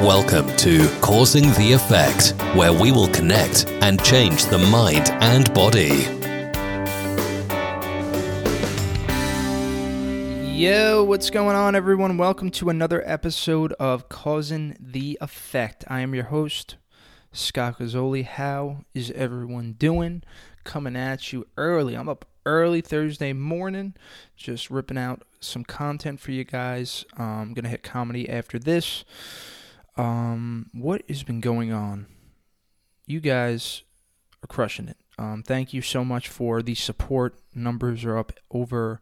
Welcome to Causing the Effect, where we will connect and change the mind and body. Yo, what's going on, everyone? Welcome to another episode of Causing the Effect. I am your host, Scott Gazzoli. How is everyone doing? Coming at you early. I'm up early Thursday morning, just ripping out some content for you guys. I'm gonna hit comedy after this. Um, what has been going on? You guys are crushing it. Um, thank you so much for the support. Numbers are up over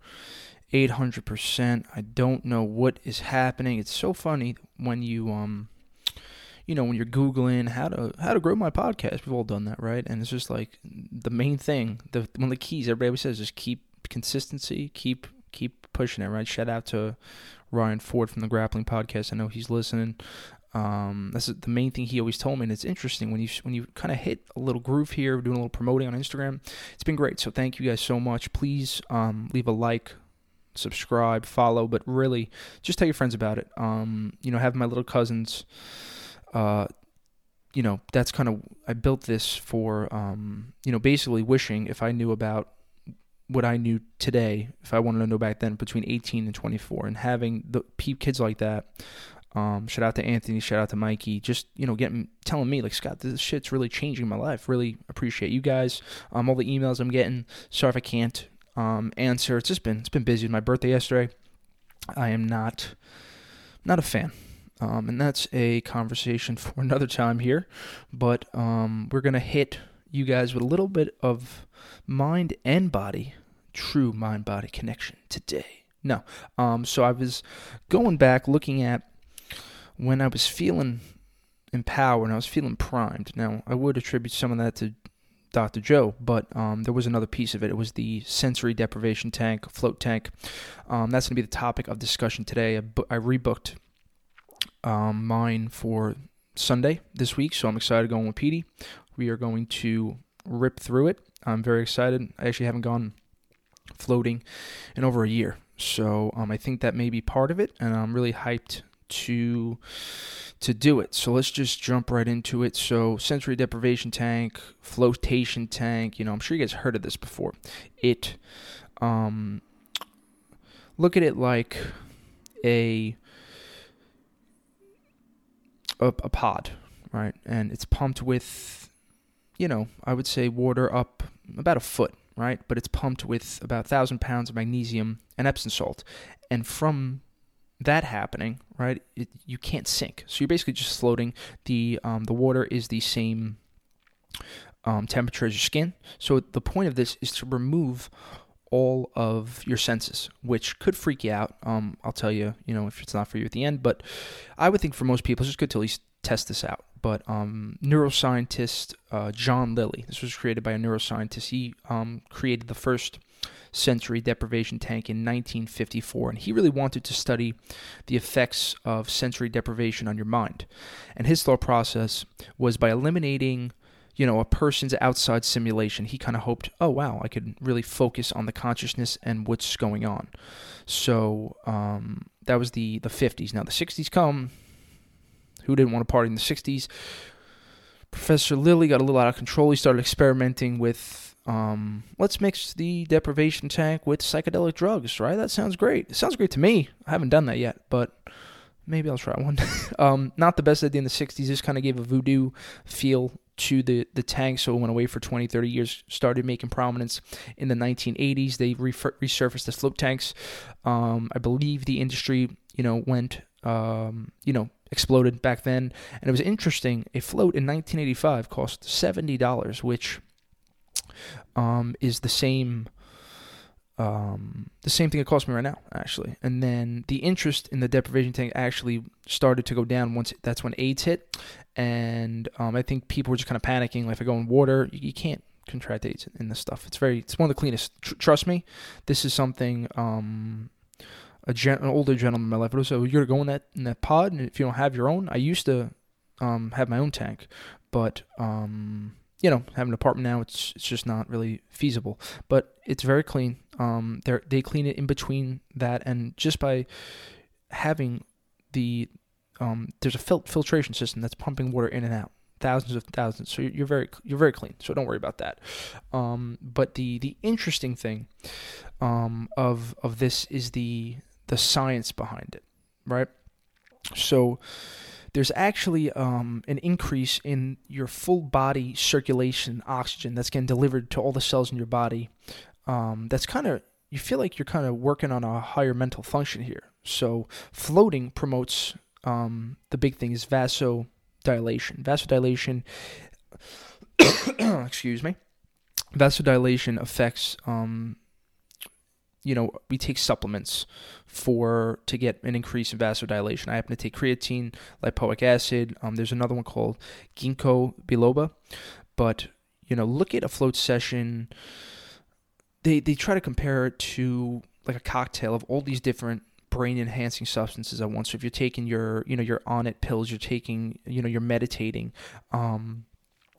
800%. I don't know what is happening. It's so funny when you um you know, when you're googling how to how to grow my podcast. We've all done that, right? And it's just like the main thing, the one of the keys everybody always says is keep consistency, keep keep pushing it, right? Shout out to Ryan Ford from the Grappling Podcast. I know he's listening. Um, that's the main thing he always told me, and it's interesting when you when you kind of hit a little groove here, doing a little promoting on Instagram. It's been great. So thank you guys so much. Please um, leave a like, subscribe, follow, but really just tell your friends about it. Um, you know, have my little cousins. Uh, you know, that's kind of I built this for um, you know, basically wishing if I knew about what I knew today, if I wanted to know back then, between 18 and 24, and having the kids like that. Um, shout out to Anthony, shout out to Mikey, just you know, getting telling me like Scott, this shit's really changing my life. Really appreciate you guys. Um, all the emails I'm getting. Sorry if I can't um answer. It's just been it's been busy. My birthday yesterday. I am not not a fan. Um, and that's a conversation for another time here. But um, we're gonna hit you guys with a little bit of mind and body, true mind body connection today. No. Um, so I was going back looking at when I was feeling empowered and I was feeling primed. Now, I would attribute some of that to Dr. Joe, but um, there was another piece of it. It was the sensory deprivation tank, float tank. Um, that's going to be the topic of discussion today. I, bu- I rebooked um, mine for Sunday this week, so I'm excited going with Petey. We are going to rip through it. I'm very excited. I actually haven't gone floating in over a year, so um, I think that may be part of it, and I'm really hyped to to do it. So let's just jump right into it. So sensory deprivation tank, flotation tank. You know, I'm sure you guys heard of this before. It, um, look at it like a a, a pod, right? And it's pumped with, you know, I would say water up about a foot, right? But it's pumped with about a thousand pounds of magnesium and Epsom salt, and from that happening, right, it, you can't sink. So you're basically just floating. The um, the water is the same um, temperature as your skin. So the point of this is to remove all of your senses, which could freak you out. Um, I'll tell you, you know, if it's not for you at the end, but I would think for most people, it's just good to at least test this out. But um, neuroscientist uh, John Lilly, this was created by a neuroscientist. He um, created the first sensory deprivation tank in 1954, and he really wanted to study the effects of sensory deprivation on your mind. And his thought process was by eliminating you know, a person's outside simulation, he kind of hoped, oh wow, I could really focus on the consciousness and what's going on. So um, that was the the 50s. Now the 60s come. Who didn't want to party in the 60s? Professor Lilly got a little out of control. He started experimenting with, um, let's mix the deprivation tank with psychedelic drugs. Right? That sounds great. It sounds great to me. I haven't done that yet, but maybe I'll try one. um, not the best idea in the 60s. This kind of gave a voodoo feel to the, the tank, so it went away for 20, 30 years, started making prominence in the 1980s. They refer, resurfaced the float tanks. Um, I believe the industry, you know, went, um, you know, exploded back then. And it was interesting. A float in 1985 cost $70, which um, is the same um, the same thing it cost me right now, actually. And then the interest in the deprivation tank actually started to go down once that's when AIDS hit, and um, I think people were just kind of panicking. Like if I go in water, you, you can't contract AIDS in this stuff. It's very, it's one of the cleanest. Tr- trust me, this is something. Um, a gen- an older gentleman in my life would say, "You're going that in that pod, and if you don't have your own, I used to um, have my own tank, but um, you know, have an apartment now, it's it's just not really feasible. But it's very clean. Um, they they clean it in between that, and just by having the um, there's a fil- filtration system that's pumping water in and out thousands of thousands. So you're very you're very clean. So don't worry about that. Um, but the the interesting thing um, of of this is the the science behind it, right? So there's actually um, an increase in your full body circulation oxygen that's getting delivered to all the cells in your body. Um, that's kind of you feel like you're kind of working on a higher mental function here. So floating promotes um, the big thing is vasodilation. Vasodilation, excuse me, vasodilation affects um, you know, we take supplements for to get an increase in vasodilation. I happen to take creatine, lipoic acid. Um, there's another one called ginkgo biloba, but you know, look at a float session. They they try to compare it to like a cocktail of all these different brain enhancing substances at once. So if you're taking your you know your Onnit pills, you're taking you know you're meditating. Um,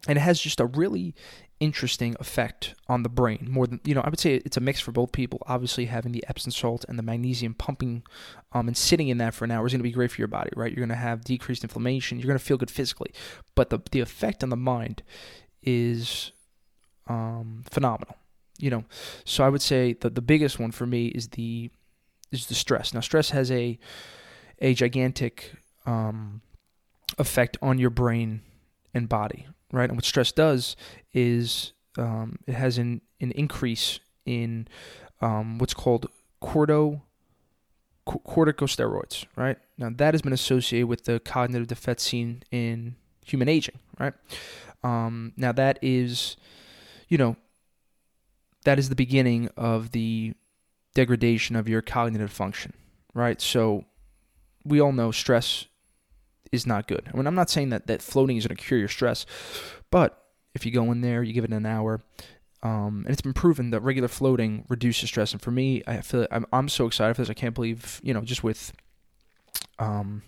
and it has just a really interesting effect on the brain more than you know i would say it's a mix for both people. Obviously having the epsom salt and the magnesium pumping um, and sitting in that for an hour is going to be great for your body right? You're going to have decreased inflammation. You're going to feel good physically. But the, the effect on the mind is um, phenomenal you know? So i would say that the biggest one for me is the is the stress. Now stress has a a gigantic um, effect on your brain and body right? And what stress does is um, it has an, an increase in um, what's called corto, corticosteroids, right? Now that has been associated with the cognitive defect seen in human aging, right? Um, now that is, you know, that is the beginning of the degradation of your cognitive function, right? So we all know stress is not good. I mean, I'm not saying that, that floating is going to cure your stress, but if you go in there, you give it an hour, um, and it's been proven that regular floating reduces stress. And for me, I feel I'm, I'm so excited for this. I can't believe you know just with um,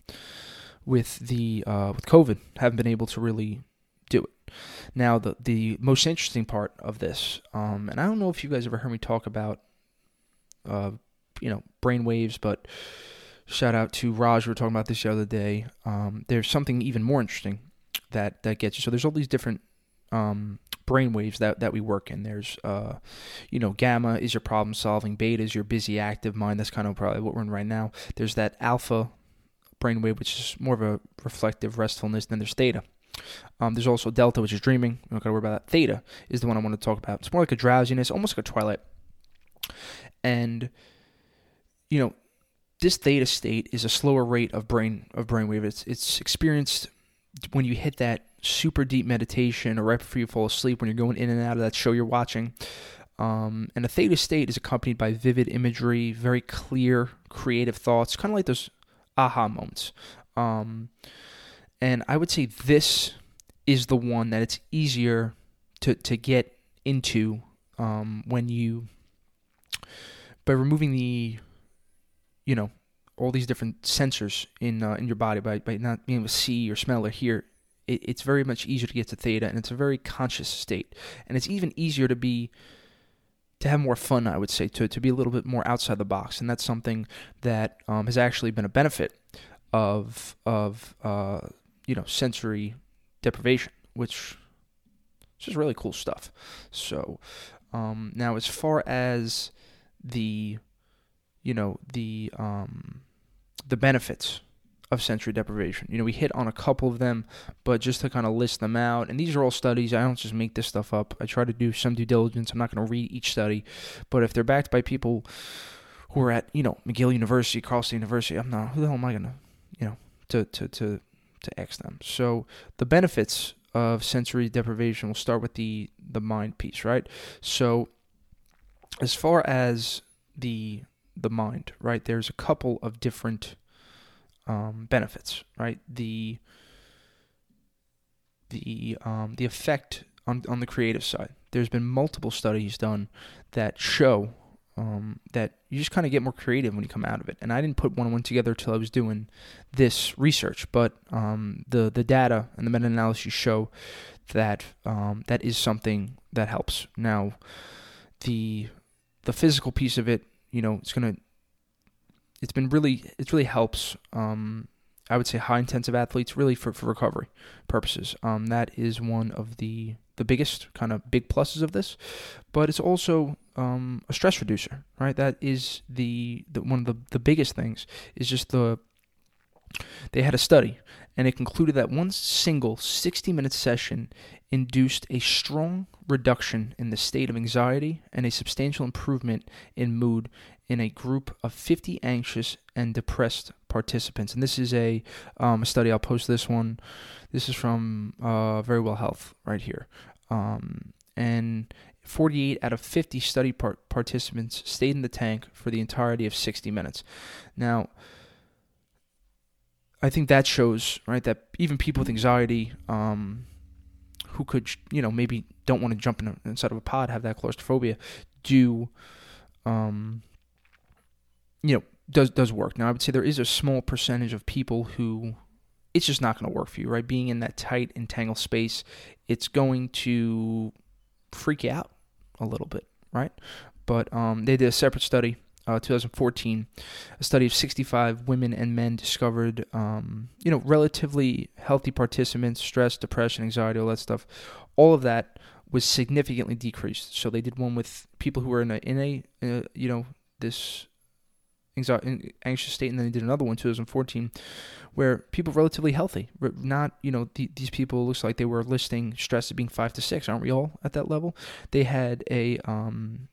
with the uh, with COVID, haven't been able to really do it. Now, the the most interesting part of this, um, and I don't know if you guys ever heard me talk about, uh, you know, brain waves, but Shout out to Raj. We were talking about this the other day. Um, there's something even more interesting that that gets you. So there's all these different um, brain waves that, that we work in. There's, uh, you know, gamma is your problem solving, beta is your busy active mind. That's kind of probably what we're in right now. There's that alpha brainwave, which is more of a reflective restfulness. Then there's theta. Um, there's also delta, which is dreaming. We don't got to worry about that. Theta is the one I want to talk about. It's more like a drowsiness, almost like a twilight. And, you know, this theta state is a slower rate of brain of brainwave. It's it's experienced when you hit that super deep meditation or right before you fall asleep when you're going in and out of that show you're watching. Um, and a theta state is accompanied by vivid imagery, very clear, creative thoughts, kind of like those aha moments. Um, and I would say this is the one that it's easier to, to get into um, when you, by removing the you know all these different sensors in uh, in your body by, by not being able to see or smell or hear it, it's very much easier to get to theta and it's a very conscious state. And it's even easier to be to have more fun i would say to, to be a little bit more outside the box. And that's something that um, has actually been a benefit of of uh, you know sensory deprivation which is really cool stuff. So um, now as far as the you know the um, the benefits of sensory deprivation. You know, we hit on a couple of them, but just to kind of list them out, and these are all studies. I don't just make this stuff up. I try to do some due diligence. I'm not going to read each study, but if they're backed by people who are at you know McGill University, Karlstad State University, I'm not. Who the hell am I going to you know to to to to X them? So the benefits of sensory deprivation. We'll start with the the mind piece, right? So as far as the the mind, right? There's a couple of different um, benefits, right? The the um, the effect on on the creative side. There's been multiple studies done that show um, that you just kind of get more creative when you come out of it. And I didn't put one on one together until I was doing this research, but um, the the data and the meta analysis show that um, that is something that helps. Now, the the physical piece of it you know, it's gonna. It's been really. It really helps. Um, I would say high intensive athletes, really for, for recovery purposes. Um, that is one of the the biggest kind of big pluses of this, but it's also um, a stress reducer, right? That is the, the one of the, the biggest things is just the they had a study and it concluded that one single 60 minute session induced a strong reduction in the state of anxiety and a substantial improvement in mood in a group of 50 anxious and depressed participants. And this is a, um, a study, I'll post this one. This is from uh, Verywell Health right here. Um, and 48 out of 50 study part- participants stayed in the tank for the entirety of 60 minutes. Now, I think that shows right that even people with anxiety, um, who could you know maybe don't want to jump in a, inside of a pod, have that claustrophobia, do, um, you know, does does work. Now I would say there is a small percentage of people who it's just not going to work for you, right? Being in that tight entangled space, it's going to freak you out a little bit, right? But um, they did a separate study uh, 2014, a study of 65 women and men discovered, um, you know, relatively healthy participants, stress, depression, anxiety, all that stuff. All of that was significantly decreased. So they did one with people who were in a, in a, uh, you know, this anxiety, anxious state, and then they did another one, 2014, where people relatively healthy, not, you know, th- these people looks like they were listing stress as being five to six. Aren't we all at that level? They had a, um,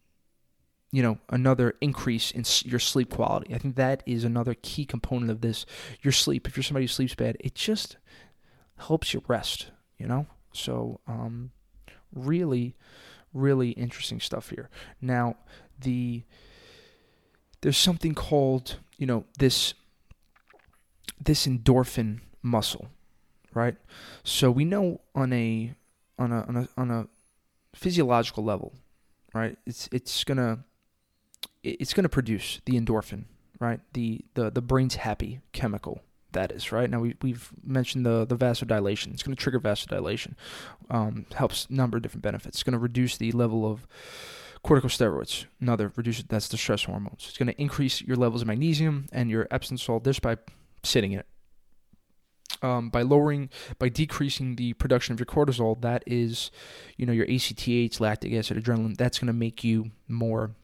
you know another increase in your sleep quality. I think that is another key component of this your sleep. If you're somebody who sleeps bad it just helps you rest you know? So um really really interesting stuff here. Now the there's something called you know this this endorphin muscle right? So we know on a on a on a, on a physiological level right it's it's gonna it's going to produce the endorphin, right? The the the brain's happy chemical that is right? Now we, we've mentioned the the vasodilation. It's going to trigger vasodilation um, helps number of different benefits. It's going to reduce the level of corticosteroids another reduce that's the stress hormones. It's going to increase your levels of magnesium and your epsom salt just by sitting in it. Um, by lowering by decreasing the production of your cortisol that is you know your acth lactic acid adrenaline that's going to make you more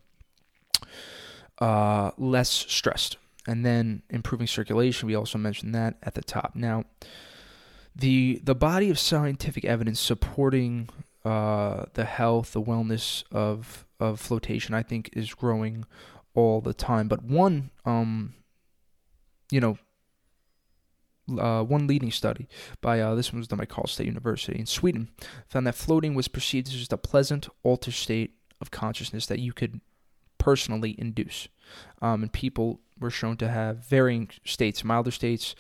uh, less stressed. And then improving circulation, we also mentioned that at the top. Now, the the body of scientific evidence supporting uh, the health, the wellness of of flotation, I think, is growing all the time. But one, um, you know, uh, one leading study by uh, this one was done by Karlstad State University in Sweden found that floating was perceived as just a pleasant altered state of consciousness that you could personally induce. Um, and people were shown to have varying states, milder states,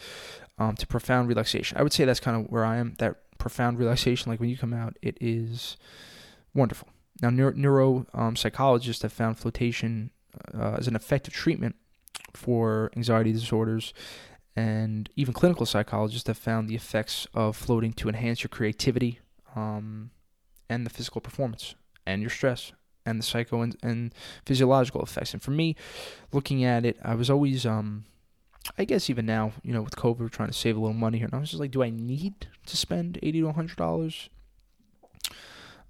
um, to profound relaxation. I would say that's kind of where I am. That profound relaxation, like when you come out, it is wonderful. Now, neuro, neuro um, psychologists have found flotation uh, as an effective treatment for anxiety disorders, and even clinical psychologists have found the effects of floating to enhance your creativity um, and the physical performance and your stress and the psycho and, and physiological effects. And for me, looking at it, I was always, um, I guess even now, you know, with COVID, we're trying to save a little money here. And I was just like, do I need to spend eighty to hundred dollars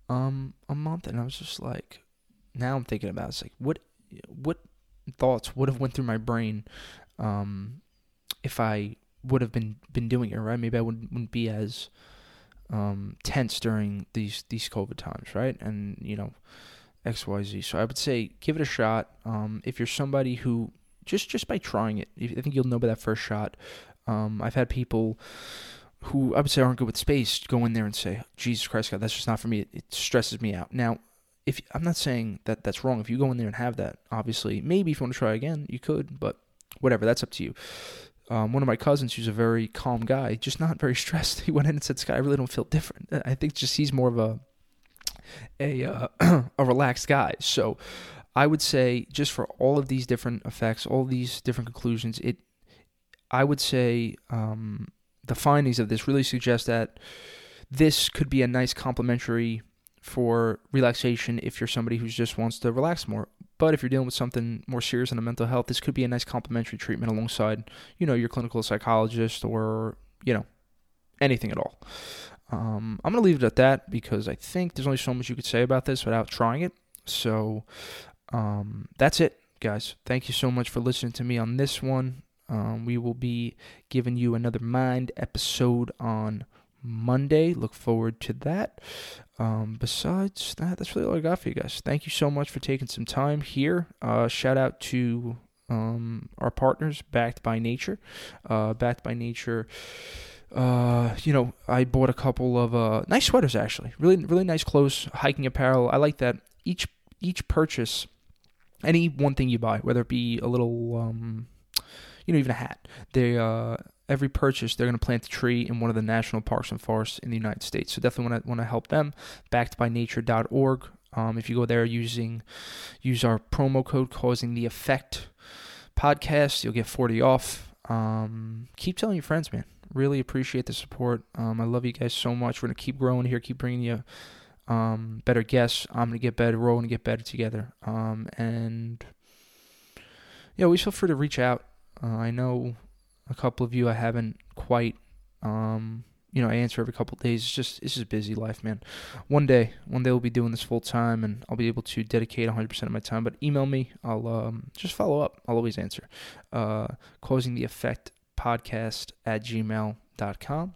um a month? And I was just like, now I'm thinking about it, it's like what what thoughts would have went through my brain um if I would have been been doing it right. Maybe I wouldn't wouldn't be as um tense during these these COVID times, right? And you know XYZ. So I would say give it a shot. Um, if you're somebody who just just by trying it, I think you'll know by that first shot. Um, I've had people who I would say aren't good with space go in there and say, "Jesus Christ, God, that's just not for me. It, it stresses me out." Now, if I'm not saying that that's wrong, if you go in there and have that, obviously, maybe if you want to try again, you could, but whatever, that's up to you. Um, one of my cousins, who's a very calm guy, just not very stressed, he went in and said, "Sky, I really don't feel different." I think just he's more of a a uh, a relaxed guy. So I would say just for all of these different effects, all these different conclusions, it I would say um, the findings of this really suggest that this could be a nice complementary for relaxation if you're somebody who just wants to relax more. But if you're dealing with something more serious in the mental health, this could be a nice complementary treatment alongside, you know, your clinical psychologist or, you know, anything at all. Um, I'm going to leave it at that because I think there's only so much you could say about this without trying it. So um, that's it, guys. Thank you so much for listening to me on this one. Um, we will be giving you another Mind episode on Monday. Look forward to that. Um, besides that, that's really all I got for you guys. Thank you so much for taking some time here. Uh, shout out to um, our partners, Backed by Nature. Uh, Backed by Nature. Uh, you know, I bought a couple of uh, nice sweaters actually. Really, really nice clothes, hiking apparel. I like that. Each each purchase, any one thing you buy, whether it be a little, um, you know, even a hat, they uh, every purchase they're going to plant a tree in one of the national parks and forests in the United States. So definitely want to want to help them. Backedbynature.org. Um, if you go there using use our promo code causing the effect podcast, you'll get 40 off. Um, keep telling your friends, man. Really appreciate the support. Um, I love you guys so much. We're gonna keep growing here, keep bringing you um, better guests. I'm gonna get better. We're all gonna get better together. Um, and yeah, always feel free to reach out. Uh, I know a couple of you I haven't quite um you know, I answer every couple days. It's just it's just busy life, man. One day, one day we'll be doing this full time, and I'll be able to dedicate 100% of my time. But email me. I'll um, just follow up. I'll always answer. Uh, causing the effect podcast at gmail.com.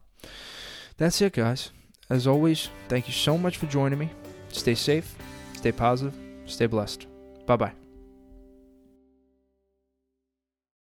That's it, guys. As always, thank you so much for joining me. Stay safe, stay positive, stay blessed. Bye bye.